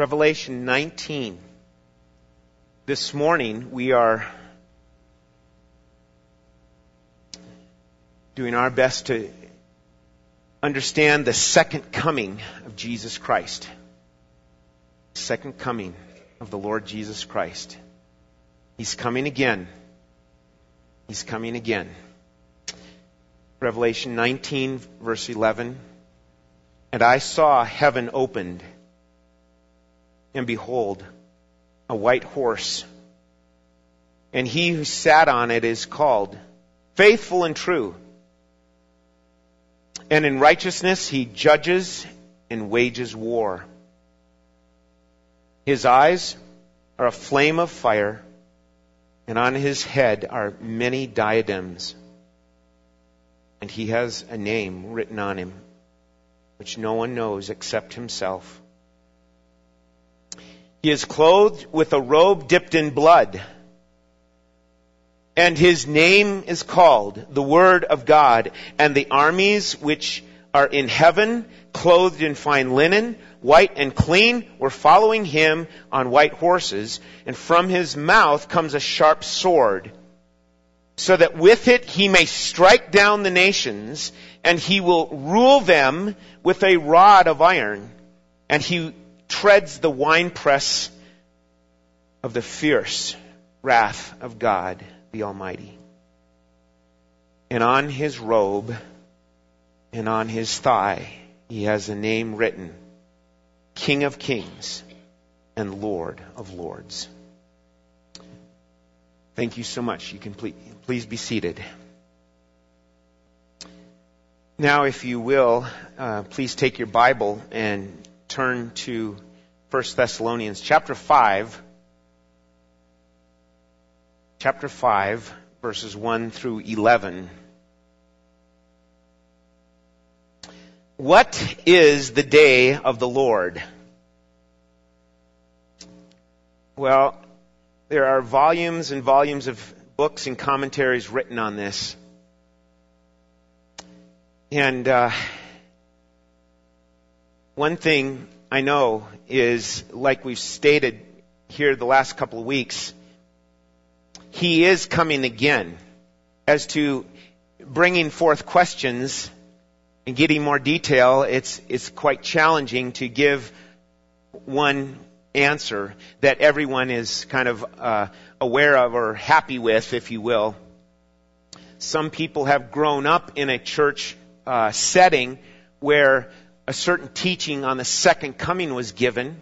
Revelation 19. This morning we are doing our best to understand the second coming of Jesus Christ. Second coming of the Lord Jesus Christ. He's coming again. He's coming again. Revelation 19 verse 11. And I saw heaven opened, and behold, a white horse. And he who sat on it is called faithful and true. And in righteousness he judges and wages war. His eyes are a flame of fire, and on his head are many diadems. And he has a name written on him which no one knows except himself. He is clothed with a robe dipped in blood. And his name is called the Word of God. And the armies which are in heaven, clothed in fine linen, white and clean, were following him on white horses. And from his mouth comes a sharp sword so that with it he may strike down the nations, and he will rule them with a rod of iron, and he treads the winepress of the fierce wrath of God the Almighty. And on his robe and on his thigh he has a name written, King of Kings and Lord of Lords. Thank you so much. You can please, be seated. Now, if you will, uh, please take your Bible and turn to 1 Thessalonians chapter 5. Chapter 5, verses 1 through 11. What is the day of the Lord? Well, there are volumes and volumes of books and commentaries written on this. And uh, one thing I know is, like we've stated here the last couple of weeks, he is coming again. As to bringing forth questions and getting more detail, it's, it's quite challenging to give one answer that everyone is kind of uh, aware of or happy with, if you will. Some people have grown up in a church uh, setting where a certain teaching on the second coming was given,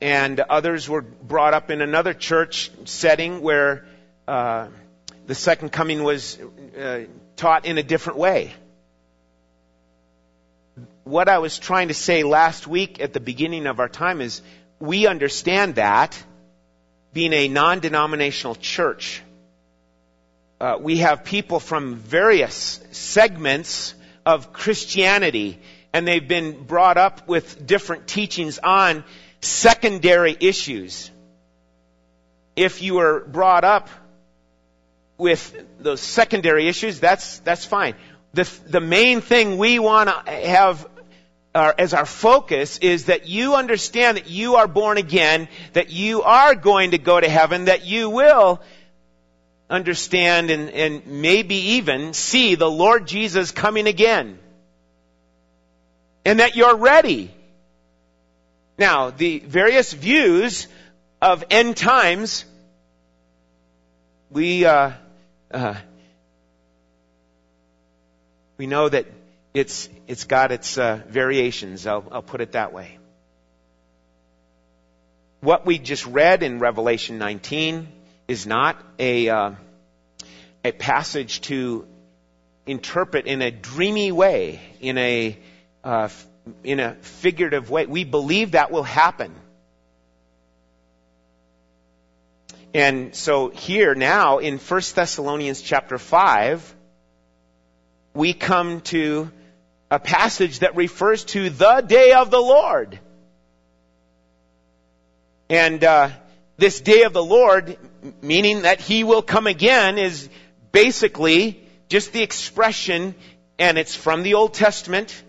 and others were brought up in another church setting where uh, the second coming was uh, taught in a different way what I was trying to say last week at the beginning of our time is we understand that being a non-denominational church. Uh, we have people from various segments of Christianity, and they've been brought up with different teachings on secondary issues. If you were brought up with those secondary issues, that's, that's fine. The, the main thing we want to have our, as our focus is that you understand that you are born again, that you are going to go to heaven, that you will understand and, and maybe even see the Lord Jesus coming again. And that you're ready. Now, the various views of end times, we, uh, uh, we know that it's, it's got its uh, variations, I'll, I'll put it that way. What we just read in Revelation 19 is not a, uh, a passage to interpret in a dreamy way, in a, uh, in a figurative way. We believe that will happen. And so here now in 1 Thessalonians chapter 5, we come to a passage that refers to the day of the Lord. And uh, this day of the Lord, meaning that He will come again, is basically just the expression, and it's from the Old Testament,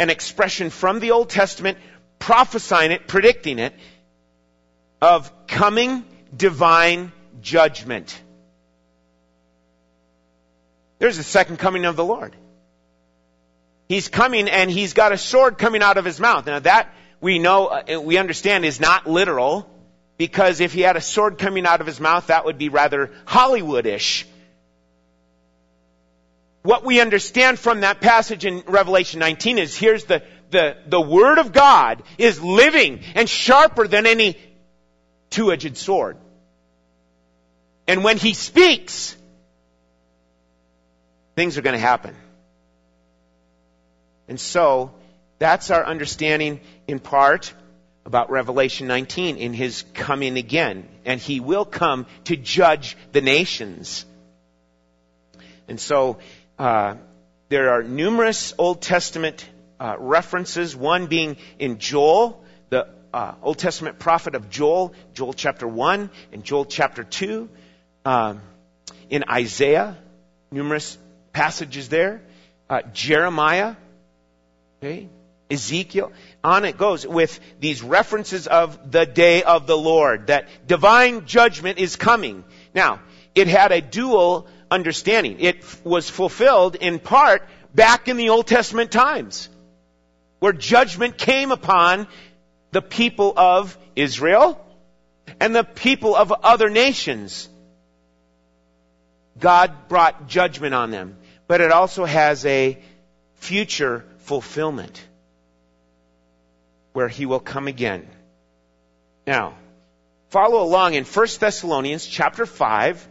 an expression from the Old Testament prophesying it, predicting it, of coming divine judgment. There's the second coming of the Lord. He's coming and he's got a sword coming out of his mouth. Now that we know, uh, we understand is not literal because if he had a sword coming out of his mouth, that would be rather Hollywoodish. What we understand from that passage in Revelation 19 is here's the, the, the Word of God is living and sharper than any two-edged sword. And when He speaks, things are going to happen. And so, that's our understanding in part about Revelation 19 in His coming again. And He will come to judge the nations. And so, uh, there are numerous Old Testament uh, references, one being in Joel, the uh, Old Testament prophet of Joel, Joel chapter 1 and Joel chapter 2. Um, in Isaiah, numerous passages there. Uh, Jeremiah, okay, Ezekiel, on it goes with these references of the day of the Lord, that divine judgment is coming. Now, it had a dual understanding. It was fulfilled in part back in the Old Testament times, where judgment came upon the people of Israel and the people of other nations. God brought judgment on them, but it also has a future fulfillment where he will come again. Now, follow along in 1 Thessalonians chapter 5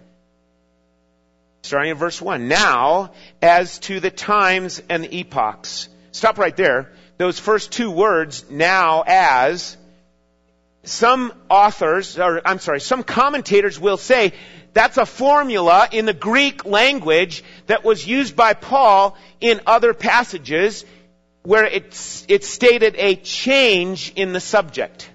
starting in verse 1. Now, as to the times and the epochs. Stop right there. Those first two words, now as, some authors, or I'm sorry, some commentators will say that's a formula in the Greek language that was used by Paul in other passages where it's, it stated a change in the subject.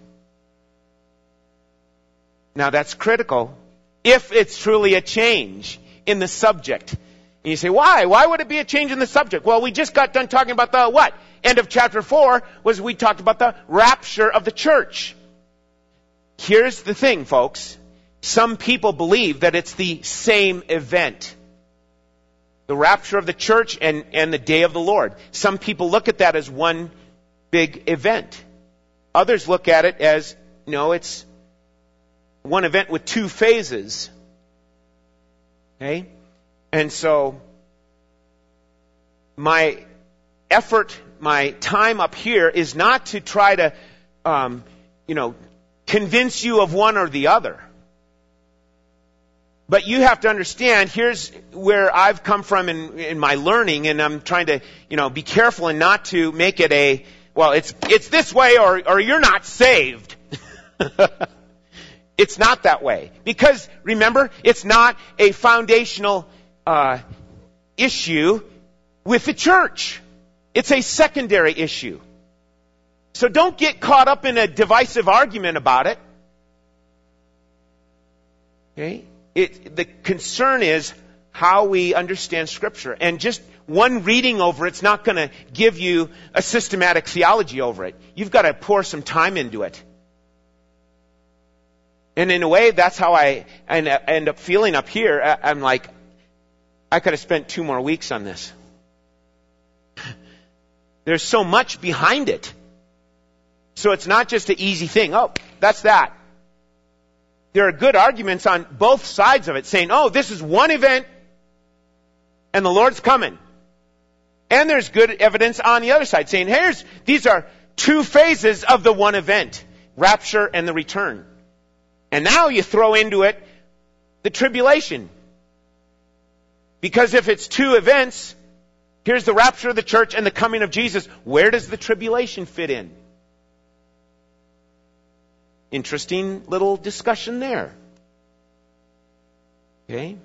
Now that's critical if it's truly a change in the subject. And you say, why? Why would it be a change in the subject? Well, we just got done talking about the what? End of chapter 4 was we talked about the rapture of the church. Here's the thing, folks. Some people believe that it's the same event. The rapture of the church and, and the day of the Lord. Some people look at that as one big event. Others look at it as, no, it's one event with two phases. Okay? And so, my effort, my time up here is not to try to, um, you know, convince you of one or the other. But you have to understand, here's where I've come from in, in my learning, and I'm trying to, you know, be careful and not to make it a, well, it's, it's this way or, or you're not saved. It's not that way. Because, remember, it's not a foundational uh, issue with the church. It's a secondary issue. So don't get caught up in a divisive argument about it. Okay? It, the concern is how we understand Scripture. And just one reading over it's not going to give you a systematic theology over it. You've got to pour some time into it. And in a way, that's how I end up feeling up here. I'm like, I could have spent two more weeks on this. There's so much behind it. So it's not just an easy thing. Oh, that's that. There are good arguments on both sides of it saying, oh, this is one event and the Lord's coming. And there's good evidence on the other side saying, here's, these are two phases of the one event. Rapture and the return. And now you throw into it the tribulation. Because if it's two events, here's the rapture of the church and the coming of Jesus, where does the tribulation fit in? Interesting little discussion there. Okay?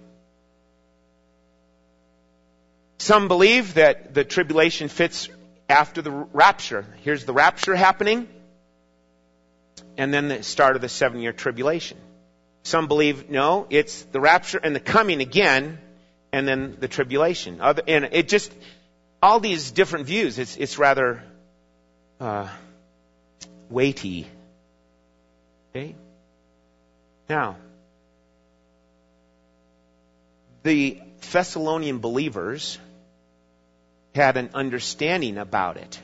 Some believe that the tribulation fits after the rapture. Here's the rapture happening and then the start of the seven year tribulation. Some believe, no, it's the rapture and the coming again, and then the tribulation. Other, and it just, all these different views, it's, it's rather uh, weighty. Okay? Now, the Thessalonian believers had an understanding about it.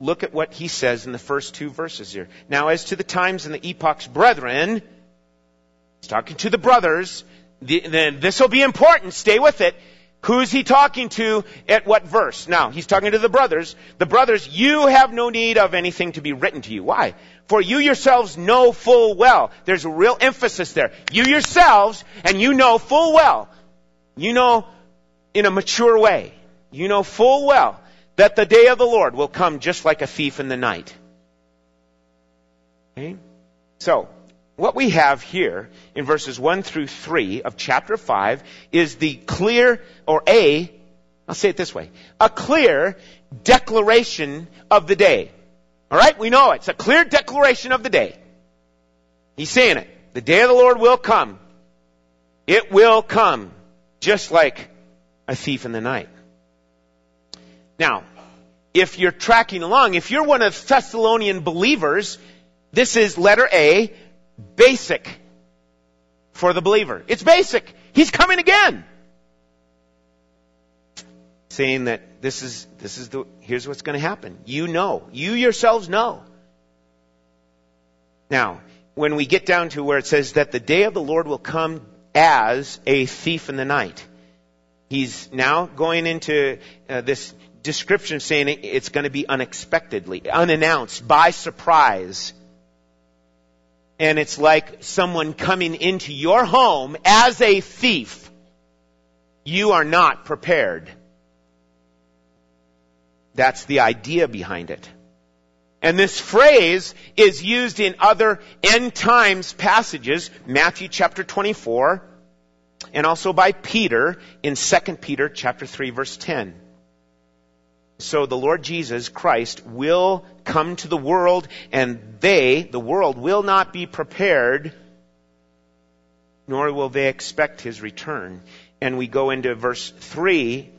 Look at what he says in the first two verses here. Now, as to the times and the epochs, brethren, he's talking to the brothers, then this will be important. Stay with it. Who's he talking to at what verse? Now, he's talking to the brothers. The brothers, you have no need of anything to be written to you. Why? For you yourselves know full well. There's a real emphasis there. You yourselves, and you know full well. You know in a mature way. You know full well that the day of the Lord will come just like a thief in the night. Okay? So, what we have here in verses 1 through 3 of chapter 5 is the clear, or a, I'll say it this way, a clear declaration of the day. Alright? We know it. It's a clear declaration of the day. He's saying it. The day of the Lord will come. It will come. Just like a thief in the night. Now, if you're tracking along, if you're one of Thessalonian believers, this is letter A, basic for the believer. It's basic. He's coming again. Saying that this is, this is the, here's what's going to happen. You know. You yourselves know. Now, when we get down to where it says that the day of the Lord will come as a thief in the night, he's now going into uh, this description saying it's going to be unexpectedly, unannounced, by surprise and it's like someone coming into your home as a thief, you are not prepared. That's the idea behind it. And this phrase is used in other end times passages, Matthew chapter 24, and also by Peter in 2 Peter chapter 3 verse 10. So the Lord Jesus Christ will come to the world and they, the world, will not be prepared, nor will they expect his return. And we go into verse 3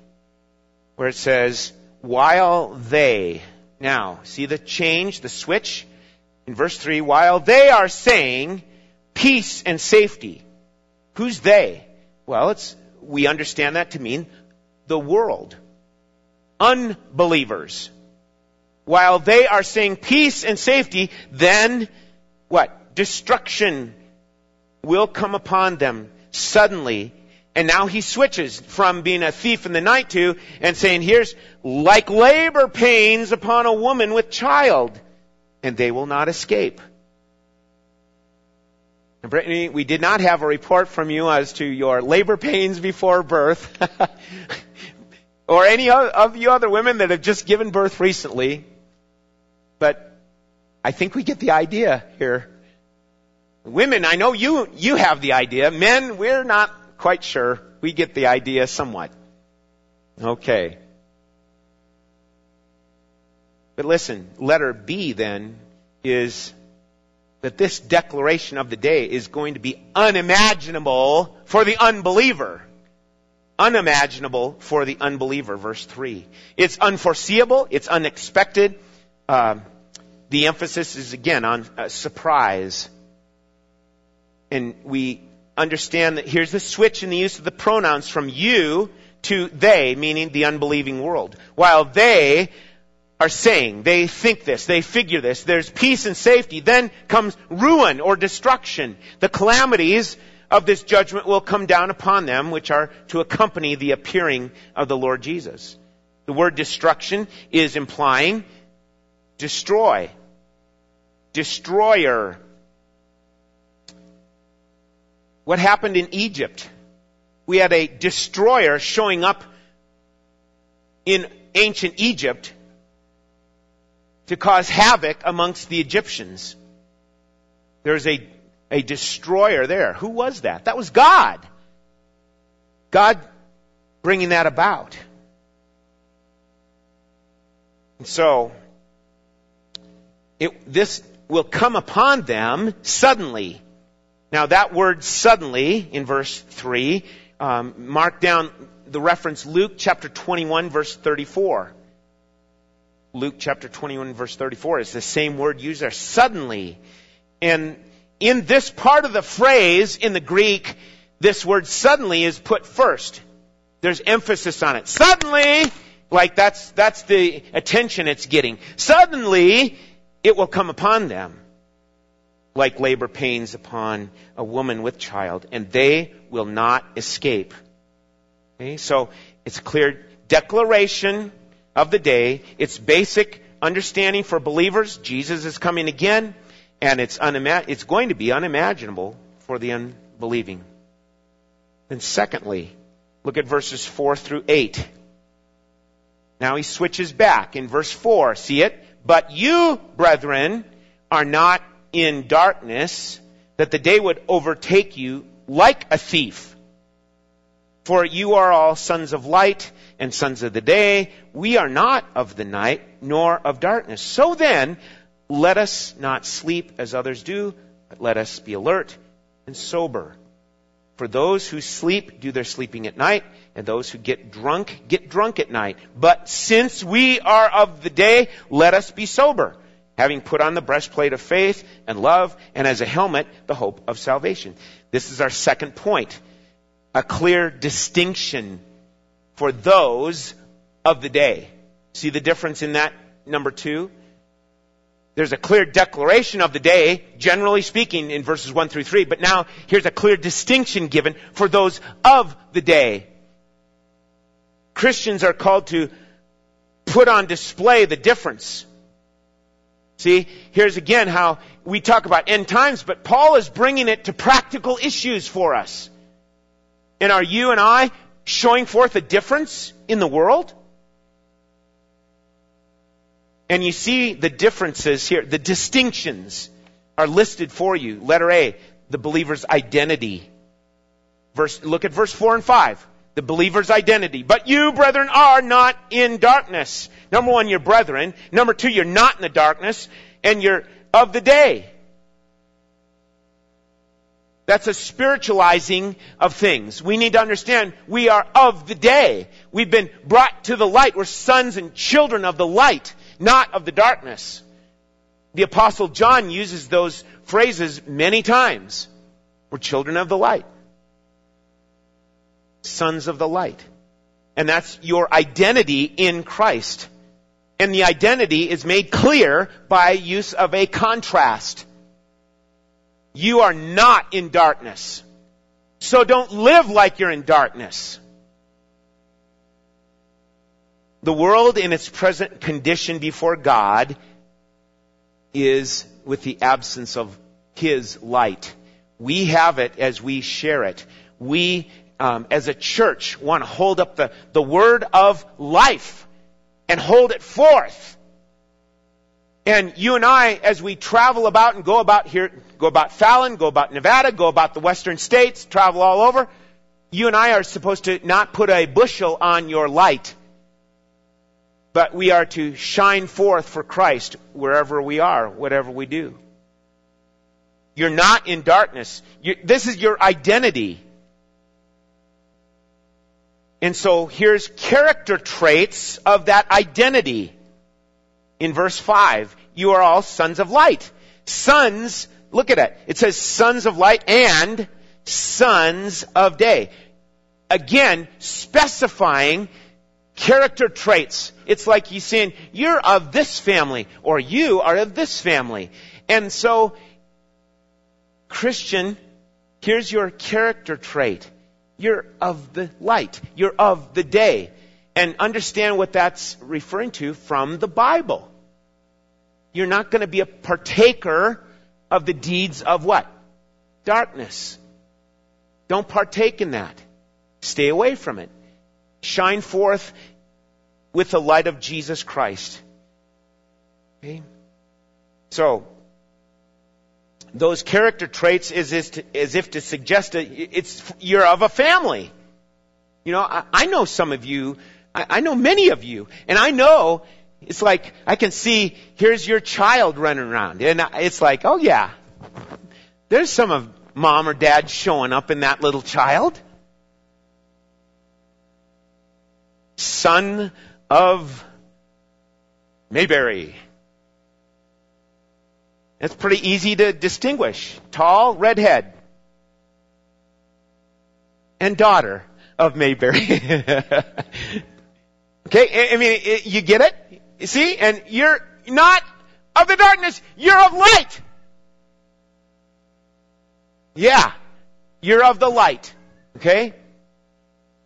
where it says, while they, now, see the change, the switch? In verse 3, while they are saying peace and safety. Who's they? Well, it's, we understand that to mean the world unbelievers. While they are saying peace and safety, then what? Destruction will come upon them suddenly. And now he switches from being a thief in the night to, and saying, here's like labor pains upon a woman with child, and they will not escape. Brittany, we did not have a report from you as to your labor pains before birth. or any of you other women that have just given birth recently. But I think we get the idea here. Women, I know you, you have the idea. Men, we're not quite sure. We get the idea somewhat. Okay. But listen, letter B then is that this declaration of the day is going to be unimaginable for the unbeliever unimaginable for the unbeliever, verse 3. It's unforeseeable, it's unexpected. Uh, the emphasis is again on uh, surprise. And we understand that here's the switch in the use of the pronouns from you to they, meaning the unbelieving world. While they are saying, they think this, they figure this, there's peace and safety, then comes ruin or destruction. The calamities of this judgment will come down upon them, which are to accompany the appearing of the Lord Jesus. The word destruction is implying destroy, destroyer. What happened in Egypt? We had a destroyer showing up in ancient Egypt to cause havoc amongst the Egyptians. There's a a destroyer there. Who was that? That was God. God bringing that about. And so, it, this will come upon them suddenly. Now that word suddenly in verse 3, um, mark down the reference Luke chapter 21 verse 34. Luke chapter 21 verse 34 is the same word used there, suddenly. And in this part of the phrase in the Greek, this word suddenly is put first. There's emphasis on it. Suddenly, like that's, that's the attention it's getting. Suddenly, it will come upon them like labor pains upon a woman with child, and they will not escape. Okay, so it's a clear declaration of the day. It's basic understanding for believers. Jesus is coming again, and it's, unima- it's going to be unimaginable for the unbelieving. Then secondly, look at verses 4 through 8. Now he switches back in verse 4. See it? But you, brethren, are not in darkness, that the day would overtake you like a thief. For you are all sons of light and sons of the day. We are not of the night, nor of darkness. So then, let us not sleep as others do, but let us be alert and sober. For those who sleep do their sleeping at night, and those who get drunk get drunk at night. But since we are of the day, let us be sober having put on the breastplate of faith and love, and as a helmet, the hope of salvation. This is our second point. A clear distinction for those of the day. See the difference in that number two? There's a clear declaration of the day, generally speaking, in verses 1 through 3, but now here's a clear distinction given for those of the day. Christians are called to put on display the difference See, here's again how we talk about end times, but Paul is bringing it to practical issues for us. And are you and I showing forth a difference in the world? And you see the differences here, the distinctions are listed for you. Letter A, the believer's identity. Verse, look at verse 4 and 5. The believer's identity. But you, brethren, are not in darkness. Number one, you're brethren. Number two, you're not in the darkness. And you're of the day. That's a spiritualizing of things. We need to understand we are of the day. We've been brought to the light. We're sons and children of the light, not of the darkness. The apostle John uses those phrases many times. We're children of the light sons of the light. And that's your identity in Christ. And the identity is made clear by use of a contrast. You are not in darkness. So don't live like you're in darkness. The world in its present condition before God is with the absence of His light. We have it as we share it. We um, as a church, want to hold up the, the word of life and hold it forth. And you and I, as we travel about and go about here, go about Fallon, go about Nevada, go about the western states, travel all over, you and I are supposed to not put a bushel on your light, but we are to shine forth for Christ wherever we are, whatever we do. You're not in darkness. You, this is your identity. And so here's character traits of that identity. In verse 5, you are all sons of light. Sons, look at it. It says sons of light and sons of day. Again, specifying character traits. It's like he's saying, you're of this family, or you are of this family. And so, Christian, here's your character trait. You're of the light. You're of the day. And understand what that's referring to from the Bible. You're not going to be a partaker of the deeds of what? Darkness. Don't partake in that. Stay away from it. Shine forth with the light of Jesus Christ. Okay? So, those character traits is as, to, as if to suggest that it's you're of a family. You know, I, I know some of you, I, I know many of you, and I know it's like I can see here's your child running around, and it's like, oh yeah, there's some of mom or dad showing up in that little child. Son of Mayberry. It's pretty easy to distinguish. Tall, redhead. And daughter of Mayberry. okay, I mean, you get it? You see? And you're not of the darkness, you're of light. Yeah, you're of the light. Okay?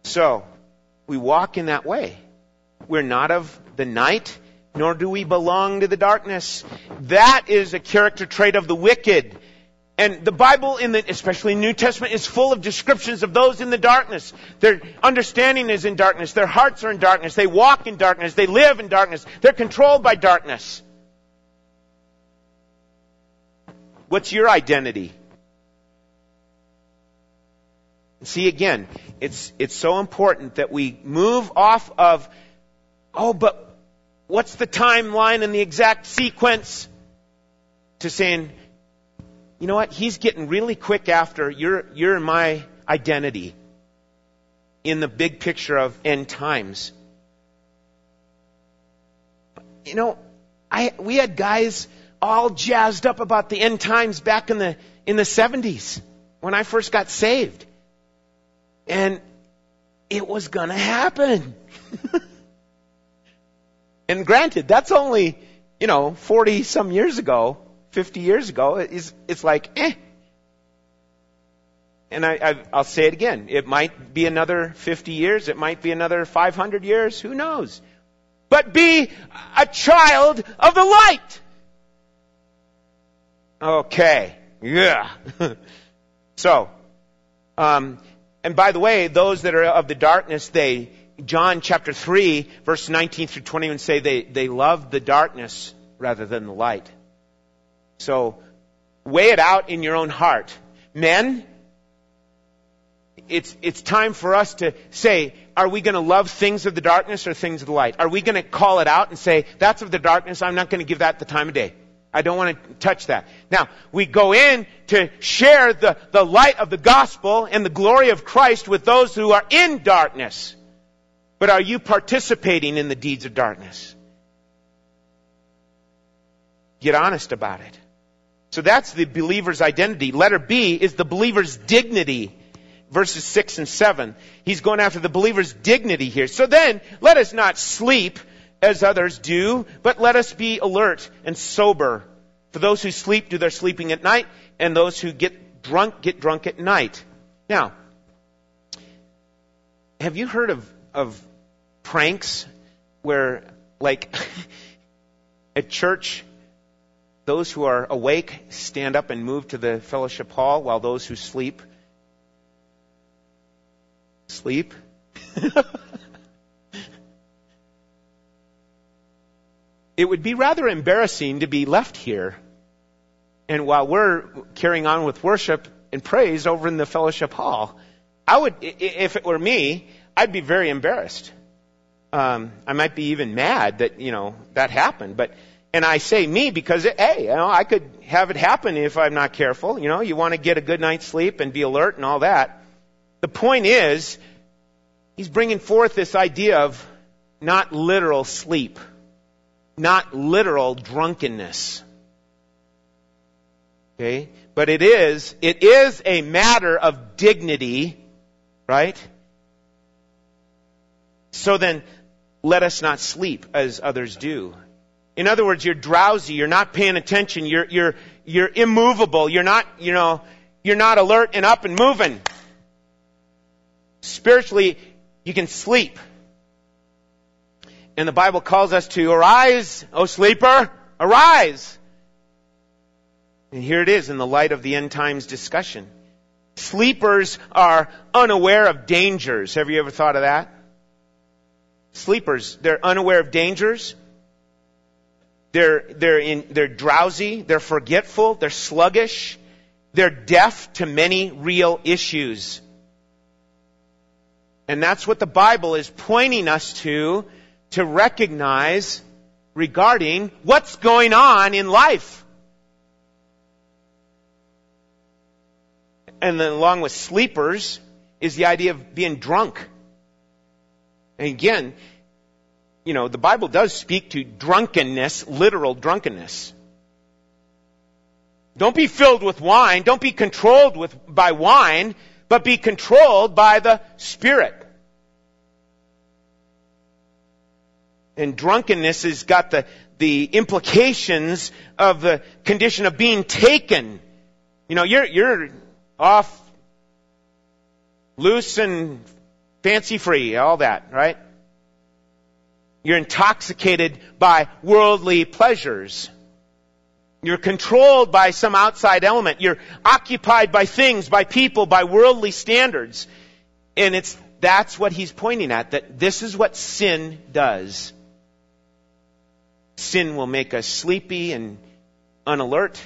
So, we walk in that way. We're not of the night, nor do we belong to the darkness. That is a character trait of the wicked. And the Bible, in the, especially New Testament, is full of descriptions of those in the darkness. Their understanding is in darkness. Their hearts are in darkness. They walk in darkness. They live in darkness. They're controlled by darkness. What's your identity? See again, it's, it's so important that we move off of, oh, but what's the timeline and the exact sequence to saying, you know what, he's getting really quick after you're, you're my identity in the big picture of end times. You know, I, we had guys all jazzed up about the end times back in the, in the 70s when I first got saved. And it was gonna happen. and granted, that's only, you know, 40 some years ago, 50 years ago. It's, it's like, eh. And I, I, will say it again. It might be another 50 years. It might be another 500 years. Who knows? But be a child of the light. Okay. Yeah. so, um, and by the way, those that are of the darkness, they, John chapter 3, verse 19 through 21 say they, they love the darkness rather than the light. So, weigh it out in your own heart. Men, it's, it's time for us to say, are we going to love things of the darkness or things of the light? Are we going to call it out and say, that's of the darkness, I'm not going to give that the time of day? I don't want to touch that. Now, we go in to share the, the light of the gospel and the glory of Christ with those who are in darkness. But are you participating in the deeds of darkness? Get honest about it. So that's the believer's identity. Letter B is the believer's dignity. Verses 6 and 7. He's going after the believer's dignity here. So then, let us not sleep as others do, but let us be alert and sober. For those who sleep do their sleeping at night, and those who get drunk get drunk at night. Now, have you heard of, of pranks where, like, at church, those who are awake stand up and move to the fellowship hall while those who sleep sleep? it would be rather embarrassing to be left here. And while we're carrying on with worship and praise over in the fellowship hall, I would, if it were me, I'd be very embarrassed. Um, I might be even mad that, you know, that happened. But, and I say me because, it, hey, you know, I could have it happen if I'm not careful. You know, you want to get a good night's sleep and be alert and all that. The point is, he's bringing forth this idea of not literal sleep not literal drunkenness. Okay? But it is, it is a matter of dignity, right? So then, let us not sleep as others do. In other words, you're drowsy, you're not paying attention, you're, you're, you're immovable, you're not, you know, you're not alert and up and moving. Spiritually, you can sleep. And the Bible calls us to arise, O sleeper, arise. And here it is in the light of the end times discussion. Sleepers are unaware of dangers. Have you ever thought of that? Sleepers, they're unaware of dangers. They're, they're, in, they're drowsy. They're forgetful. They're sluggish. They're deaf to many real issues. And that's what the Bible is pointing us to to recognize regarding what's going on in life. And then along with sleepers is the idea of being drunk. And again, you know, the Bible does speak to drunkenness, literal drunkenness. Don't be filled with wine. Don't be controlled with, by wine, but be controlled by the Spirit. And drunkenness has got the, the implications of the condition of being taken. You know, you're, you're off loose and fancy free, all that, right? You're intoxicated by worldly pleasures. You're controlled by some outside element. You're occupied by things, by people, by worldly standards. And it's, that's what he's pointing at, that this is what sin does. Sin will make us sleepy and unalert,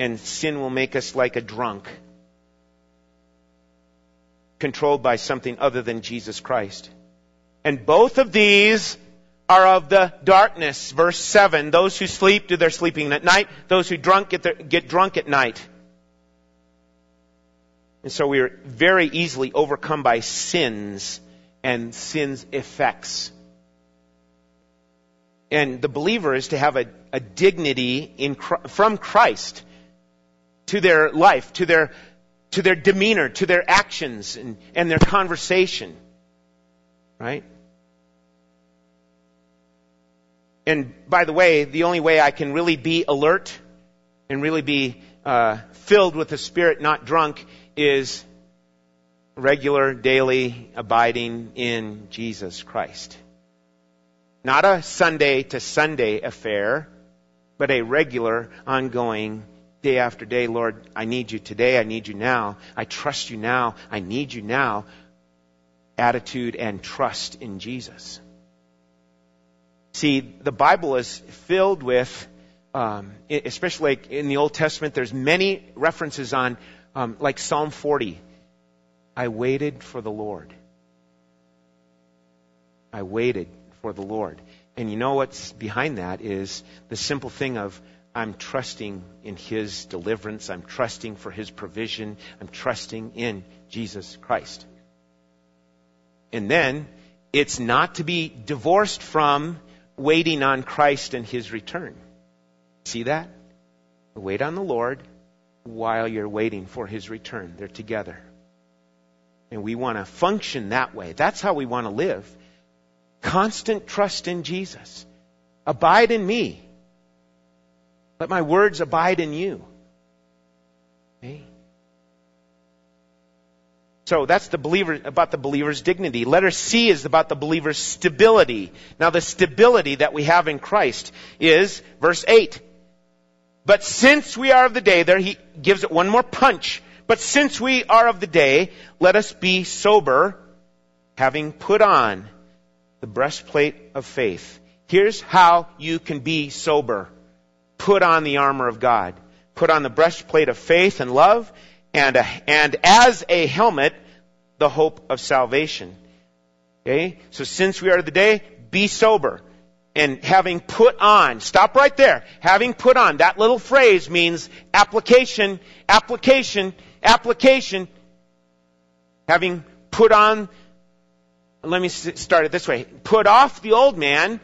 and sin will make us like a drunk, controlled by something other than Jesus Christ. And both of these are of the darkness. Verse 7, those who sleep do their sleeping at night, those who drunk get, their, get drunk at night. And so we are very easily overcome by sins and sin's effects. And the believer is to have a, a dignity in, from Christ to their life, to their, to their demeanor, to their actions and, and their conversation. Right? And by the way, the only way I can really be alert and really be uh, filled with the Spirit, not drunk, is regular, daily abiding in Jesus Christ. Not a Sunday to Sunday affair, but a regular, ongoing, day after day, Lord, I need you today, I need you now, I trust you now, I need you now, attitude and trust in Jesus. See, the Bible is filled with, um, especially in the Old Testament, there's many references on, um, like Psalm 40. I waited for the Lord. I waited for the Lord. And you know what's behind that is the simple thing of I'm trusting in His deliverance. I'm trusting for His provision. I'm trusting in Jesus Christ. And then it's not to be divorced from waiting on Christ and His return. See that? Wait on the Lord while you're waiting for His return. They're together. And we want to function that way. That's how we want to live. Constant trust in Jesus. Abide in me. Let my words abide in you. Okay? So that's the believer, about the believer's dignity. Letter C is about the believer's stability. Now the stability that we have in Christ is verse 8. But since we are of the day, there he gives it one more punch. But since we are of the day, let us be sober, having put on the breastplate of faith. Here's how you can be sober. Put on the armor of God. Put on the breastplate of faith and love and, a, and as a helmet, the hope of salvation. Okay? So since we are the day, be sober. And having put on, stop right there. Having put on, that little phrase means application, application, application. Having put on, let me start it this way. Put off the old man,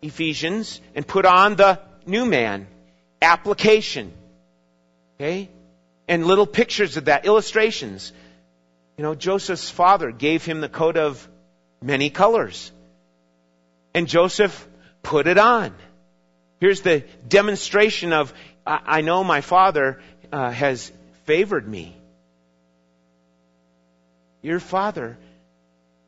Ephesians, and put on the new man, application. Okay? and little pictures of that, illustrations. You know, Joseph's father gave him the coat of many colors. And Joseph put it on. Here's the demonstration of, I, know my father uh, has favored me. Your father,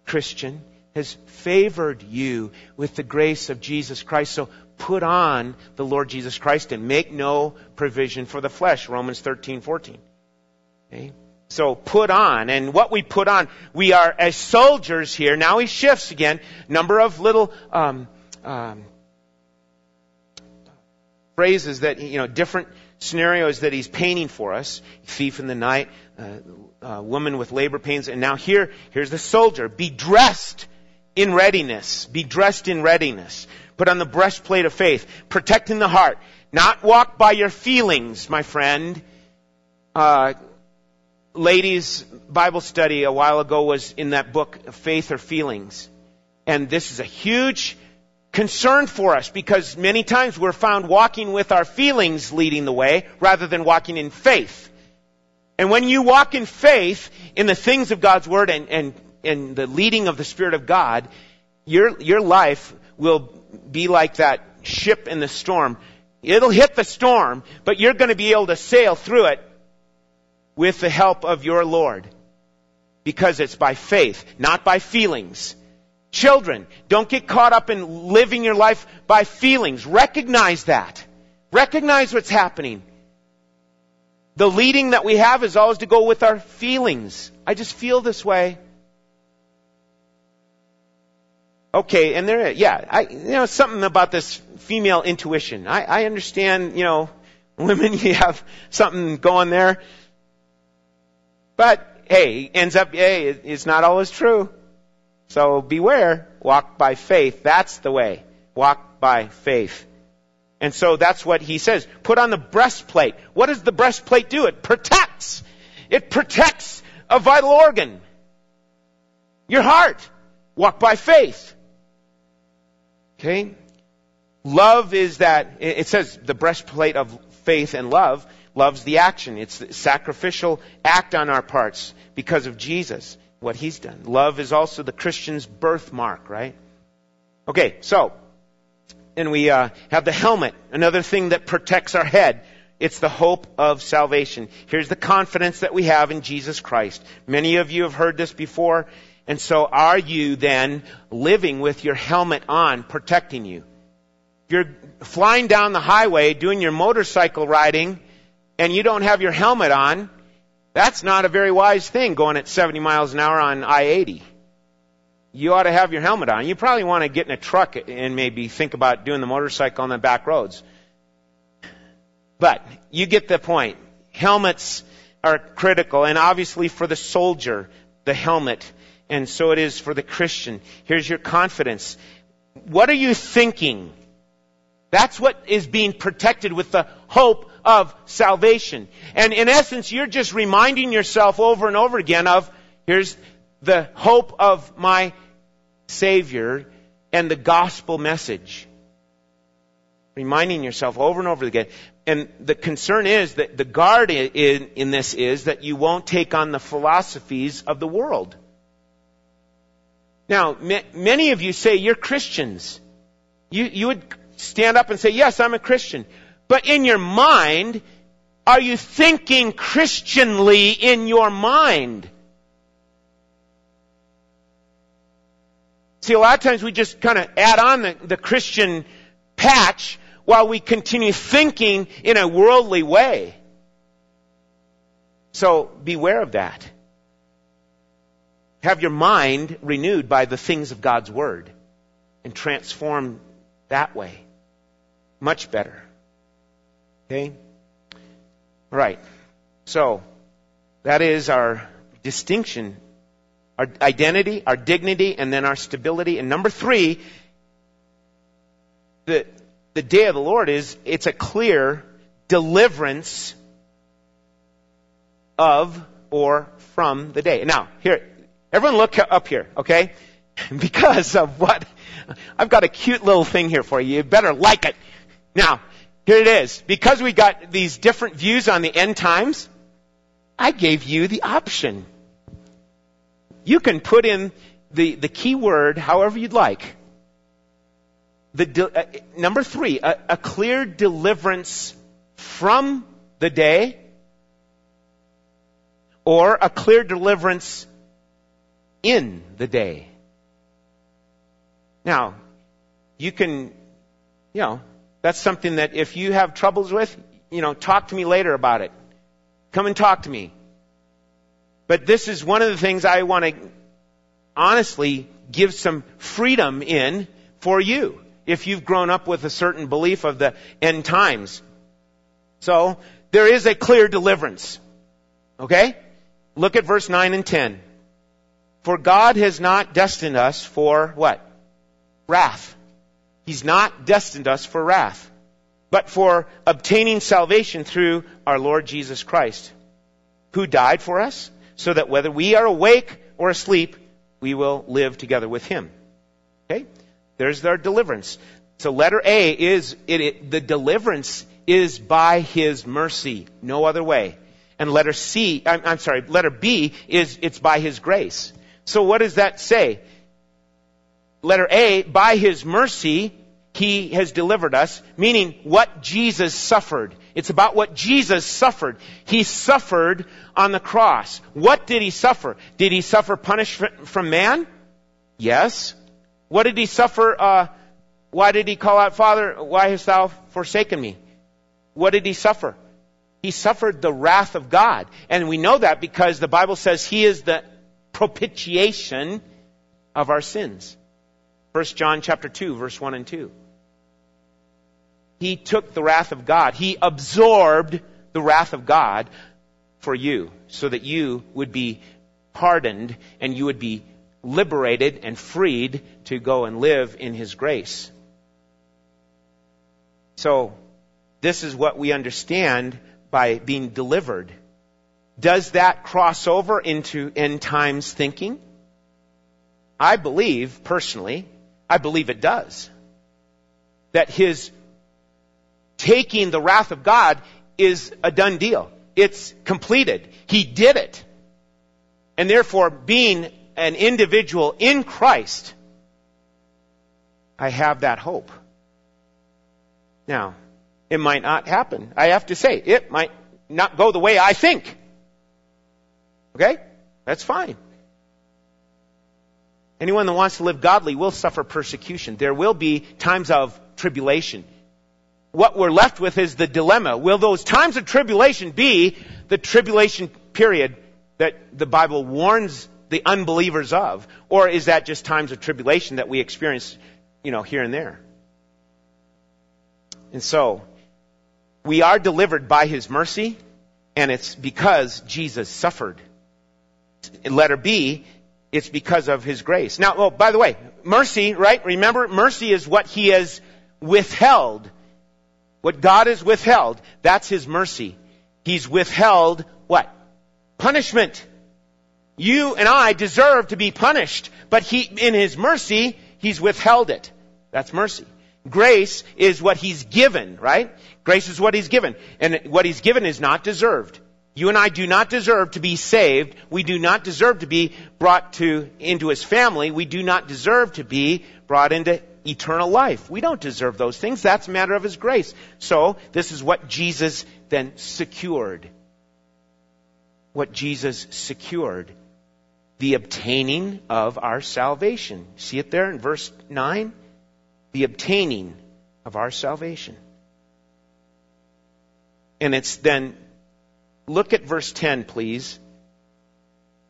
Christian, has favored you with the grace of Jesus Christ. So put on the Lord Jesus Christ and make no provision for the flesh. Romans 13, 14. Okay? So put on, and what we put on, we are as soldiers here. Now he shifts again. Number of little um, um, phrases that you know, different scenarios that he's painting for us. Thief in the night, uh, woman with labor pains, and now here, here's the soldier. Be dressed in readiness. Be dressed in readiness. Put on the breastplate of faith, protecting the heart. Not walk by your feelings, my friend. Uh, ladies' Bible study a while ago was in that book, Faith or Feelings. And this is a huge concern for us because many times we're found walking with our feelings leading the way rather than walking in faith. And when you walk in faith in the things of God's Word and, and, and the leading of the Spirit of God, your, your life will be like that ship in the storm. It'll hit the storm, but you're going to be able to sail through it with the help of your Lord. Because it's by faith, not by feelings. Children, don't get caught up in living your life by feelings. Recognize that. Recognize what's happening. The leading that we have is always to go with our feelings. I just feel this way. Okay, and there, yeah, I, you know, something about this female intuition. I, I understand, you know, women, you have something going there. But, hey, ends up, hey, it's not always true. So beware. Walk by faith. That's the way. Walk by faith. And so that's what he says. Put on the breastplate. What does the breastplate do? It protects. It protects a vital organ. Your heart. Walk by faith. Okay? Love is that, it says the breastplate of faith and love. Love's the action. It's the sacrificial act on our parts because of Jesus, what He's done. Love is also the Christian's birthmark, right? Okay, so, and we uh, have the helmet, another thing that protects our head. It's the hope of salvation. Here's the confidence that we have in Jesus Christ. Many of you have heard this before. And so are you then living with your helmet on, protecting you? If you're flying down the highway doing your motorcycle riding and you don't have your helmet on, that's not a very wise thing going at 70 miles an hour on I-80. You ought to have your helmet on. You probably want to get in a truck and maybe think about doing the motorcycle on the back roads. But you get the point. Helmets are critical and obviously for the soldier, the helmet and so it is for the Christian. Here's your confidence. What are you thinking? That's what is being protected with the hope of salvation. And in essence, you're just reminding yourself over and over again of, here's the hope of my Savior and the gospel message. Reminding yourself over and over again. And the concern is that the guard in, in this is that you won't take on the philosophies of the world. Now, many of you say you're Christians. You, you would stand up and say, yes, I'm a Christian. But in your mind, are you thinking Christianly in your mind? See, a lot of times we just kind of add on the, the Christian patch while we continue thinking in a worldly way. So beware of that. Have your mind renewed by the things of God's Word and transform that way. Much better. Okay? All right. So, that is our distinction, our identity, our dignity, and then our stability. And number three, the, the day of the Lord is, it's a clear deliverance of or from the day. Now, here, Everyone look up here, okay? Because of what, I've got a cute little thing here for you. You better like it. Now, here it is. Because we got these different views on the end times, I gave you the option. You can put in the, the key word however you'd like. The de- uh, number three, a, a clear deliverance from the day, or a clear deliverance in the day. Now, you can, you know, that's something that if you have troubles with, you know, talk to me later about it. Come and talk to me. But this is one of the things I want to honestly give some freedom in for you if you've grown up with a certain belief of the end times. So, there is a clear deliverance. Okay? Look at verse 9 and 10. For God has not destined us for what? Wrath. He's not destined us for wrath, but for obtaining salvation through our Lord Jesus Christ, who died for us, so that whether we are awake or asleep, we will live together with Him. Okay? There's their deliverance. So letter A is, it, it, the deliverance is by His mercy. No other way. And letter C, I'm, I'm sorry, letter B is, it's by His grace. So what does that say? Letter A, by His mercy, He has delivered us, meaning what Jesus suffered. It's about what Jesus suffered. He suffered on the cross. What did He suffer? Did He suffer punishment from man? Yes. What did He suffer, uh, why did He call out, Father, why hast thou forsaken me? What did He suffer? He suffered the wrath of God. And we know that because the Bible says He is the propitiation of our sins. 1 John chapter 2 verse 1 and 2. He took the wrath of God. He absorbed the wrath of God for you so that you would be pardoned and you would be liberated and freed to go and live in His grace. So, this is what we understand by being delivered. Does that cross over into end times thinking? I believe, personally, I believe it does. That his taking the wrath of God is a done deal. It's completed. He did it. And therefore, being an individual in Christ, I have that hope. Now, it might not happen. I have to say, it might not go the way I think. Okay? That's fine. Anyone that wants to live godly will suffer persecution. There will be times of tribulation. What we're left with is the dilemma. Will those times of tribulation be the tribulation period that the Bible warns the unbelievers of? Or is that just times of tribulation that we experience, you know, here and there? And so, we are delivered by His mercy, and it's because Jesus suffered. Letter B, it's because of His grace. Now, oh, by the way, mercy, right? Remember, mercy is what He has withheld. What God has withheld, that's His mercy. He's withheld what? Punishment. You and I deserve to be punished, but He, in His mercy, He's withheld it. That's mercy. Grace is what He's given, right? Grace is what He's given. And what He's given is not deserved. You and I do not deserve to be saved. We do not deserve to be brought to, into His family. We do not deserve to be brought into eternal life. We don't deserve those things. That's a matter of His grace. So, this is what Jesus then secured. What Jesus secured. The obtaining of our salvation. See it there in verse 9? The obtaining of our salvation. And it's then Look at verse 10, please.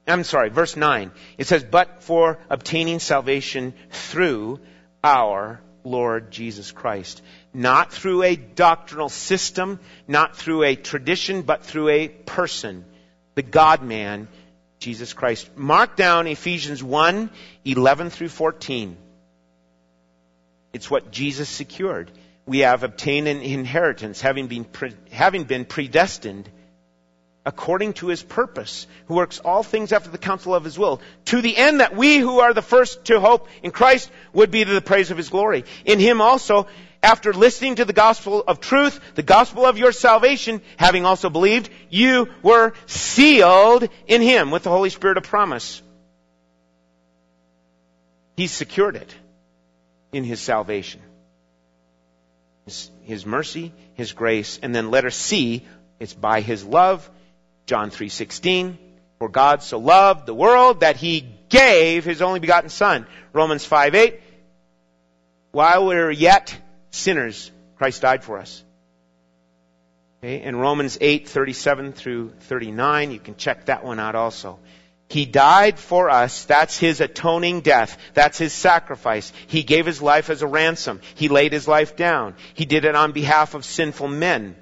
I'm sorry, verse 9. It says, But for obtaining salvation through our Lord Jesus Christ. Not through a doctrinal system, not through a tradition, but through a person. The God man, Jesus Christ. Mark down Ephesians 1, 11 through 14. It's what Jesus secured. We have obtained an inheritance, having been, pre- having been predestined according to his purpose, who works all things after the counsel of his will, to the end that we who are the first to hope in Christ would be to the praise of his glory. In him also, after listening to the gospel of truth, the gospel of your salvation, having also believed, you were sealed in him with the Holy Spirit of promise. He secured it in his salvation. His, his mercy, his grace, and then letter C, it's by his love John 3:16, for God so loved the world that he gave his only begotten son. Romans 5:8, while we are yet sinners, Christ died for us. Okay, in Romans 8:37 through 39, you can check that one out also. He died for us. That's his atoning death. That's his sacrifice. He gave his life as a ransom. He laid his life down. He did it on behalf of sinful men.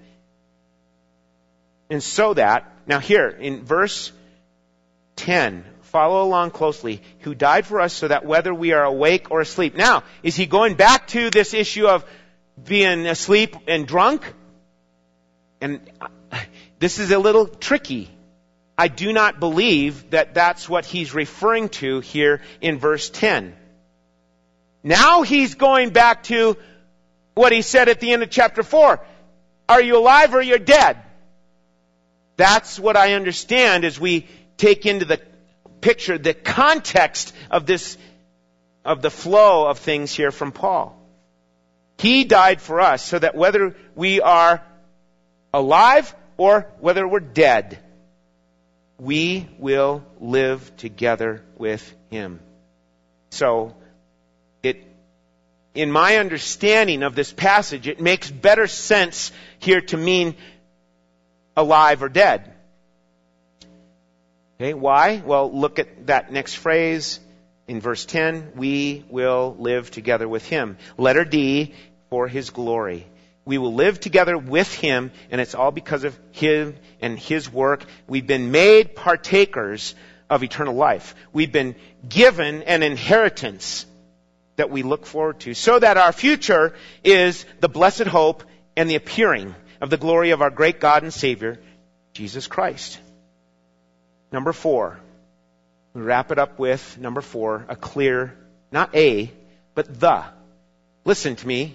And so that now, here in verse 10, follow along closely, who died for us so that whether we are awake or asleep. Now, is he going back to this issue of being asleep and drunk? And uh, this is a little tricky. I do not believe that that's what he's referring to here in verse 10. Now he's going back to what he said at the end of chapter 4. Are you alive or you're dead? That's what I understand as we take into the picture the context of this, of the flow of things here from Paul. He died for us so that whether we are alive or whether we're dead, we will live together with Him. So, it, in my understanding of this passage, it makes better sense here to mean alive or dead. Okay, why? Well, look at that next phrase in verse 10. We will live together with Him. Letter D, for His glory. We will live together with Him, and it's all because of Him and His work. We've been made partakers of eternal life. We've been given an inheritance that we look forward to, so that our future is the blessed hope and the appearing of the glory of our great God and Savior, Jesus Christ. Number four. We wrap it up with number four, a clear, not a, but the. Listen to me.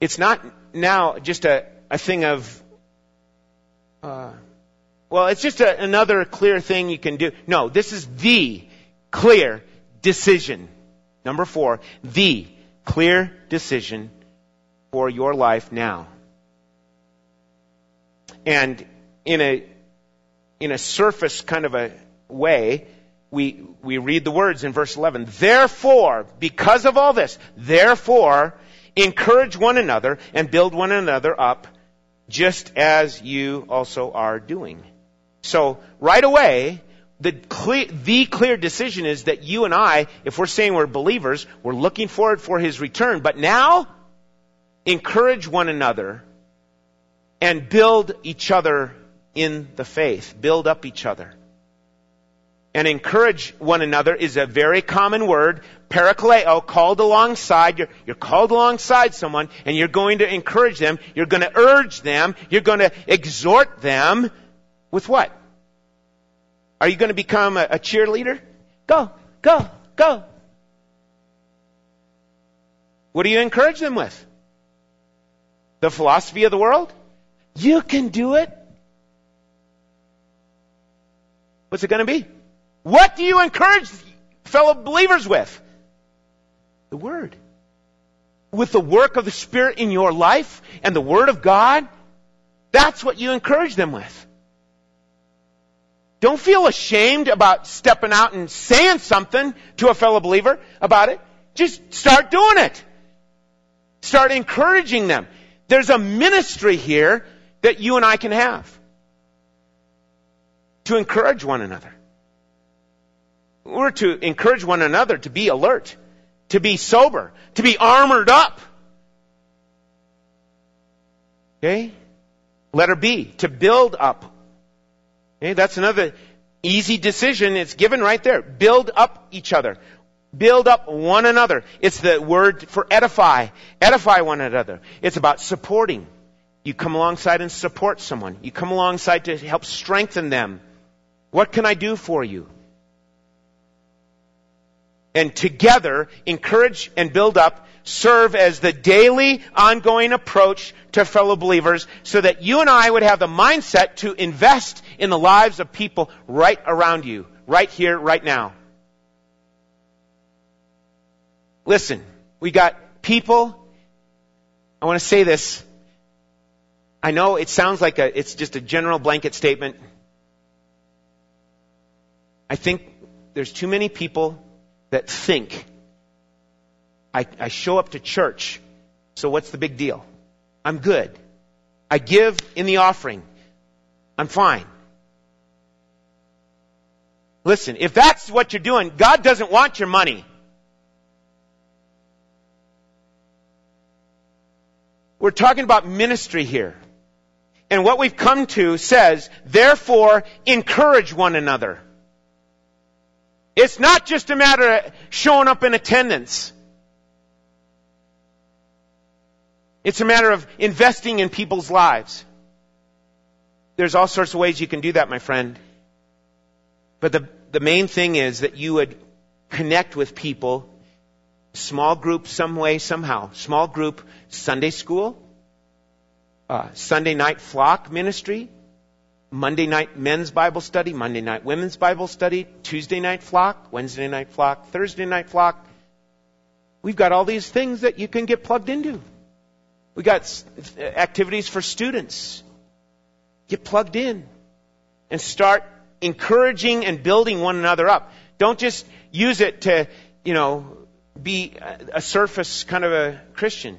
It's not now just a, a thing of, uh, well, it's just a, another clear thing you can do. No, this is the clear decision. Number four, the clear decision for your life now. And in a, in a surface kind of a way, we, we read the words in verse 11. Therefore, because of all this, therefore, Encourage one another and build one another up, just as you also are doing. So, right away, the clear, the clear decision is that you and I, if we're saying we're believers, we're looking forward for His return. But now, encourage one another and build each other in the faith. Build up each other and encourage one another is a very common word. Parakaleo, called alongside. You're, you're called alongside someone and you're going to encourage them. You're going to urge them. You're going to exhort them with what? Are you going to become a, a cheerleader? Go, go, go. What do you encourage them with? The philosophy of the world? You can do it. What's it going to be? What do you encourage fellow believers with? The Word. With the work of the Spirit in your life and the Word of God, that's what you encourage them with. Don't feel ashamed about stepping out and saying something to a fellow believer about it. Just start doing it. Start encouraging them. There's a ministry here that you and I can have to encourage one another. We're to encourage one another to be alert, to be sober, to be armored up. Okay? Letter B, to build up. Okay, that's another easy decision. It's given right there. Build up each other. Build up one another. It's the word for edify. Edify one another. It's about supporting. You come alongside and support someone. You come alongside to help strengthen them. What can I do for you? and together encourage and build up, serve as the daily ongoing approach to fellow believers so that you and I would have the mindset to invest in the lives of people right around you, right here, right now. Listen, we got people, I want to say this. I know it sounds like a, it's just a general blanket statement. I think there's too many people that think, I, I show up to church, so what's the big deal? I'm good. I give in the offering. I'm fine. Listen, if that's what you're doing, God doesn't want your money. We're talking about ministry here. And what we've come to says, therefore, encourage one another. It's not just a matter of showing up in attendance. It's a matter of investing in people's lives. There's all sorts of ways you can do that, my friend. But the, the main thing is that you would connect with people small group some way, somehow. Small group Sunday school, uh, Sunday night flock ministry, Monday night men's Bible study, Monday night women's Bible study, Tuesday night flock, Wednesday night flock, Thursday night flock. We've got all these things that you can get plugged into. We've got activities for students. Get plugged in and start encouraging and building one another up. Don't just use it to, you know, be a surface kind of a Christian.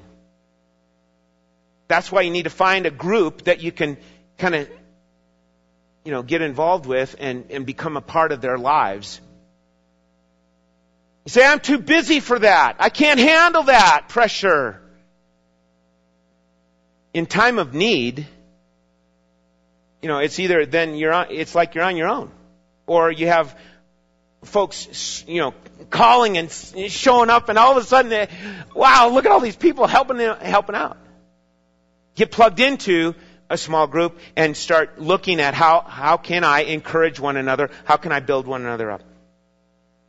That's why you need to find a group that you can kind of, you know, get involved with and, and become a part of their lives. You say, I'm too busy for that. I can't handle that pressure. In time of need, you know, it's either then you're on, it's like you're on your own. Or you have folks, you know, calling and showing up and all of a sudden, they, wow, look at all these people helping, helping out. Get plugged into a small group and start looking at how, how can I encourage one another? How can I build one another up?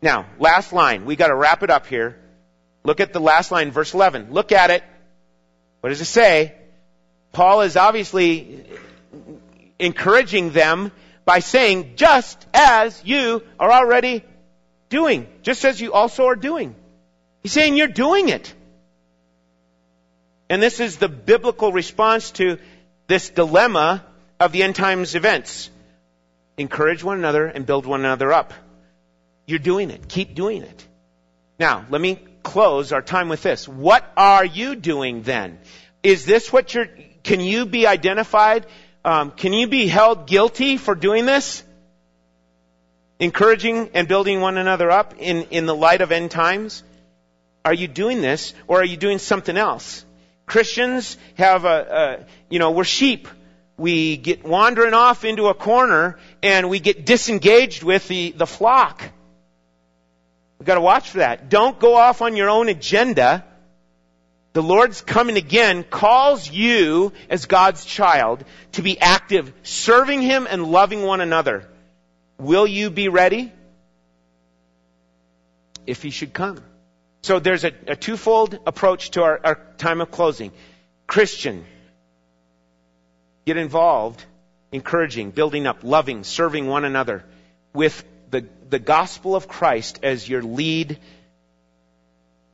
Now, last line. We gotta wrap it up here. Look at the last line, verse 11. Look at it. What does it say? Paul is obviously encouraging them by saying, just as you are already doing, just as you also are doing. He's saying you're doing it. And this is the biblical response to this dilemma of the end times events. Encourage one another and build one another up. You're doing it. Keep doing it. Now, let me close our time with this. What are you doing then? Is this what you're, can you be identified um, can you be held guilty for doing this? Encouraging and building one another up in, in the light of end times? Are you doing this or are you doing something else? Christians have a, a you know, we're sheep. We get wandering off into a corner and we get disengaged with the, the flock. We've got to watch for that. Don't go off on your own agenda the Lord's coming again calls you as God's child to be active, serving Him and loving one another. Will you be ready? If He should come. So there's a, a twofold approach to our, our time of closing. Christian, get involved, encouraging, building up, loving, serving one another with the, the gospel of Christ as your lead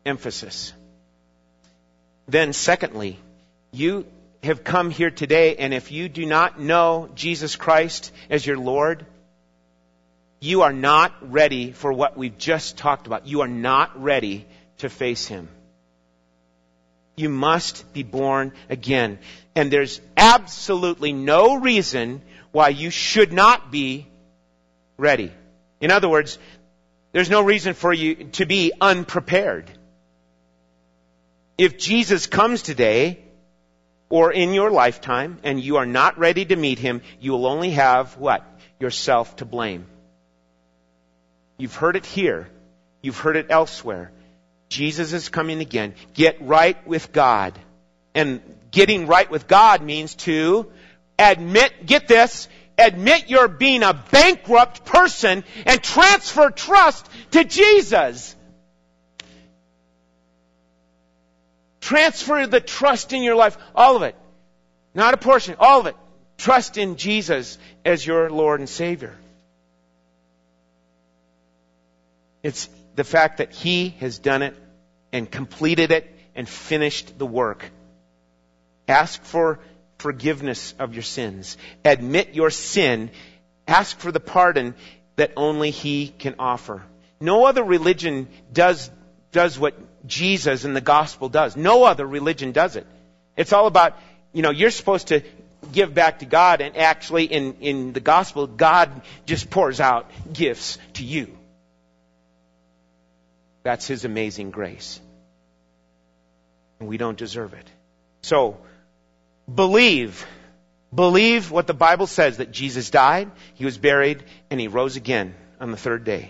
emphasis. Then secondly, you have come here today and if you do not know Jesus Christ as your Lord, you are not ready for what we've just talked about. You are not ready to face Him. You must be born again. And there's absolutely no reason why you should not be ready. In other words, there's no reason for you to be unprepared. If Jesus comes today, or in your lifetime, and you are not ready to meet him, you will only have what? Yourself to blame. You've heard it here. You've heard it elsewhere. Jesus is coming again. Get right with God. And getting right with God means to admit, get this, admit you're being a bankrupt person and transfer trust to Jesus. Transfer the trust in your life. All of it. Not a portion. All of it. Trust in Jesus as your Lord and Savior. It's the fact that He has done it and completed it and finished the work. Ask for forgiveness of your sins. Admit your sin. Ask for the pardon that only He can offer. No other religion does, does what Jesus and the gospel does. No other religion does it. It's all about, you know, you're supposed to give back to God and actually in, in the gospel, God just pours out gifts to you. That's His amazing grace. And we don't deserve it. So, believe. Believe what the Bible says that Jesus died, He was buried, and He rose again on the third day.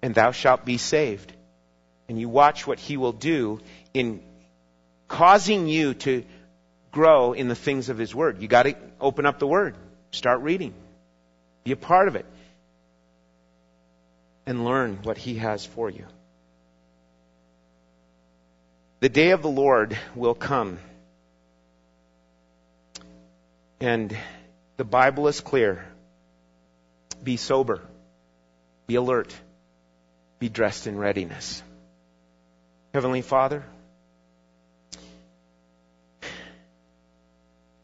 And thou shalt be saved and you watch what he will do in causing you to grow in the things of his word. You got to open up the word, start reading, be a part of it, and learn what he has for you. The day of the Lord will come. And the Bible is clear. Be sober. Be alert. Be dressed in readiness. Heavenly Father,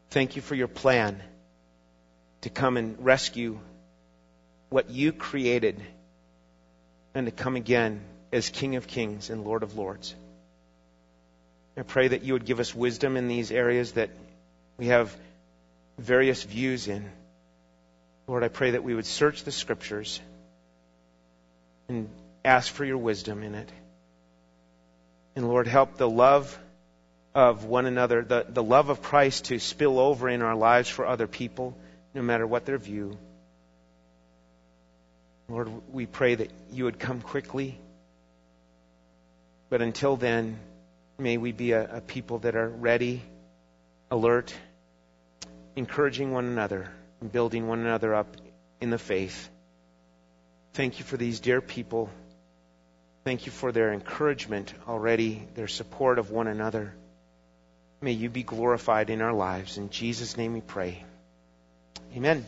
thank you for your plan to come and rescue what you created and to come again as King of Kings and Lord of Lords. I pray that you would give us wisdom in these areas that we have various views in. Lord, I pray that we would search the scriptures and ask for your wisdom in it. And Lord, help the love of one another, the, the love of Christ to spill over in our lives for other people, no matter what their view. Lord, we pray that you would come quickly. But until then, may we be a, a people that are ready, alert, encouraging one another, and building one another up in the faith. Thank you for these dear people. Thank you for their encouragement already, their support of one another. May you be glorified in our lives. In Jesus' name we pray. Amen.